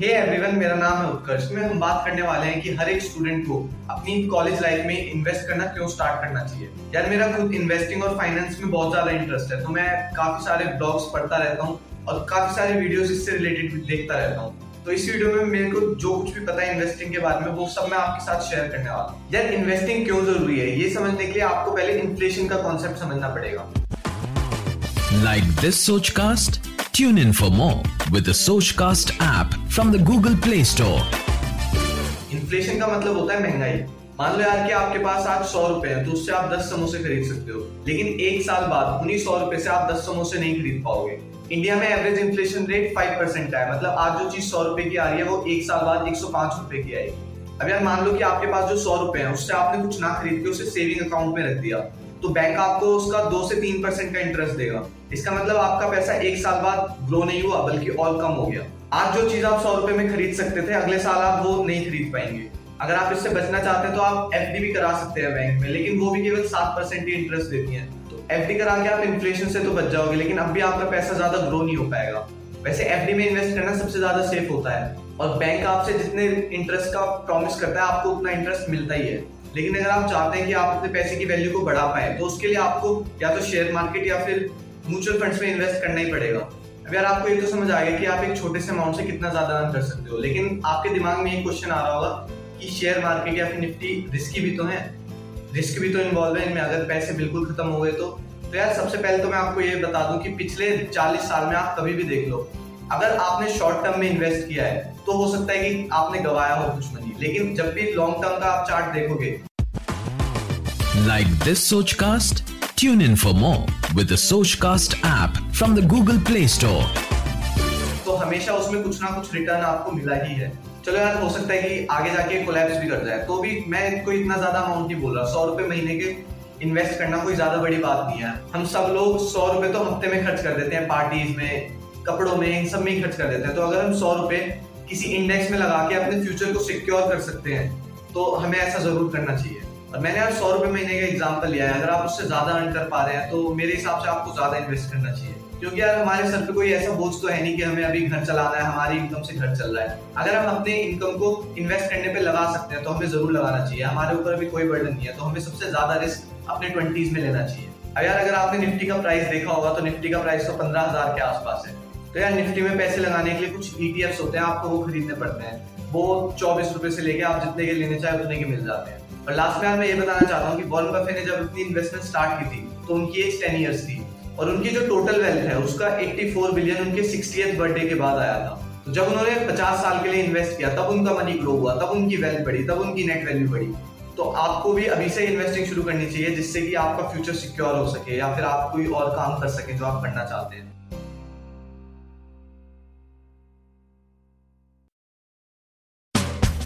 Hey everyone मेरा नाम है उत्कर्ष। में हम बात करने वाले हैं कि हर एक स्टूडेंट को अपनी कॉलेज लाइफ में इन्वेस्ट करना क्यों स्टार्ट करना चाहिए। यार, मेरा खुद इन्वेस्टिंग और फाइनेंस में बहुत ज़्यादा इंटरेस्ट है तो मैं काफ़ी सारे ब्लॉग्स पढ़ता रहता हूँ और काफ़ी सारे वीडियोस इससे रिलेटेड देखता रहता हूँ। तो इस वीडियो में मेरे को जो कुछ भी पता है इन्वेस्टिंग के बारे में, वो सब मैं आपके साथ शेयर करने वाला हूँ। यार इन्वेस्टिंग क्यों ज़रूरी है? ये समझने के लिए आपको पहले इन्फ्लेशन का कॉन्सेप्ट समझना पड़ेगा। Like this Sochcast Tune in for more. With the Sochcast app from the Google Play Store. Inflation का मतलब होता है महँगाई। मान लो यार कि आपके पास आज सौ रुपए हैं तो उससे आप दस समोसे खरीद सकते हो। लेकिन एक साल बाद उन्हीं सौ रुपए से आप दस समोसे नहीं खरीद पाओगे। इंडिया में average inflation rate five percent है। मतलब आज जो चीज़ सौ रुपए की आ रही है, वो एक साल बाद एक सौ पाँच रुपए की आएगी। अब यार मान लो कि आपके पास जो सौ रुपए है, उससे आपने कुछ ना खरीद के उसे सेविंग अकाउंट में रख दिया। तो बैंक आपको उसका दो से तीन परसेंट का इंटरेस्ट देगा। इसका मतलब आपका पैसा एक साल बाद ग्रो नहीं हुआ, बल्कि और कम हो गया। आज जो चीज़ आप सौ रुपए में खरीद सकते थे, अगले साल आप वो नहीं खरीद पाएँगे। अगर आप इससे बचना चाहते हैं तो आप एफडी भी करा सकते हैं बैंक में, लेकिन वो भी केवल सात परसेंट ही इंटरेस्ट देती है। तो एफ़ करा के आप इन्फ्लेशन से तो बच जाओगे, लेकिन अब भी आपका पैसा ज़्यादा ग्रो नहीं हो पाएगा। वैसे एफडी में इन्वेस्ट करना सबसे ज़्यादा सेफ़ होता है। और बैंक आपसे जितने इंटरेस्ट का प्रॉमिस करता है, आपको उतना इंटरेस्ट मिलता ही है। लेकिन अगर आप चाहते हैं कि आप अपने पैसे की वैल्यू को बढ़ा पाए तो उसके लिए आपको या तो शेयर मार्केट या फिर म्यूचुअल फंड्स में इन्वेस्ट करना ही पड़ेगा। अब यार, आपको ये तो समझ आ गया कि आप एक छोटे से अमाउंट से कितना ज़्यादा अर्न कर सकते हो। लेकिन आपके दिमाग में ये क्वेश्चन आ रहा होगा कि शेयर मार्केट या फिर निफ्टी रिस्की भी तो है। रिस्क भी तो इन्वॉल्व है इनमें। अगर पैसे बिल्कुल खत्म हो गए तो तो यार सबसे पहले तो मैं आपको ये बता दूँ कि पिछले 40 साल में आप कभी भी देख लो अगर आपने शॉर्ट टर्म में इन्वेस्ट किया है तो हो सकता है कि आपने गवाया हो कुछ मनी लेकिन जब भी लॉन्ग टर्म का आप चार्ट देखोगे like this Sochcast tune in for more with the Sochcast app from the Google Play Store तो हमेशा उसमें कुछ ना कुछ रिटर्न आपको मिला ही है। चलो यार हो सकता है कि आगे जाके कोलैप्स भी कर जाए। तो भी मैं कोई इतना ज़्यादा अमाउंट नहीं बोल रहा सौ रुपए महीने के इन्वेस्ट करना कोई ज़्यादा बड़ी बात नहीं है। हम सब लोग सौ रुपए तो हफ़्ते में खर्च कर देते हैं पार्टीज़ में, कपड़ों में, इन सब में ही खर्च कर देते हैं। तो अगर हम सौ रुपए किसी इंडेक्स में लगा के अपने फ्यूचर को सिक्योर कर सकते हैं तो हमें ऐसा ज़रूर करना चाहिए। और मैंने यार सौ रुपए महीने का एग्ज़ाम्पल लिया है। अगर आप उससे ज़्यादा अर्न कर पा रहे हैं तो मेरे हिसाब से आपको ज़्यादा इन्वेस्ट करना चाहिए। क्योंकि यार हमारे सर पे कोई ऐसा बोझ तो है नहीं कि हमें अभी घर चलाना है, हमारी इनकम से घर चल रहा है। अगर हम अपने इनकम को इन्वेस्ट करने पे लगा सकते हैं तो हमें ज़रूर लगाना चाहिए। हमारे ऊपर अभी कोई बर्डन नहीं है तो हमें सबसे ज़्यादा रिस्क अपने ट्वेंटीज में लेना चाहिए। अब यार अगर आपने निफ्टी का प्राइस देखा होगा तो निफ्टी का प्राइस तो पंद्रह हज़ार के आसपास है। तो यार निफ्टी में पैसे लगाने के लिए कुछ ईटीएफ e होते हैं, आपको वो खरीदने पड़ते हैं। वो चौबीस रुपए से लेके आप जितने के लेने चाहे उतने के मिल जाते हैं। और लास्ट में मैं ये बताना चाहता हूँ कि वॉरेन ने जब अपनी इन्वेस्टमेंट स्टार्ट की थी तो उनकी एज टेन ईयर्स थी। और उनकी जो टोटल वेल्थ है, उसका 84 बिलियन उनके सिक्सटी बर्थडे के बाद आया था। तो जब उन्होंने 50 साल के लिए इन्वेस्ट किया, तब उनका मनी ग्रो हुआ, तब उनकी वेल्थ बढ़ी, तब उनकी नेट वैल्यू बढ़ी। तो आपको भी अभी से इन्वेस्टिंग शुरू करनी चाहिए, जिससे कि आपका फ्यूचर सिक्योर हो सके या फिर आप कोई और काम कर सके जो आप करना चाहते हैं।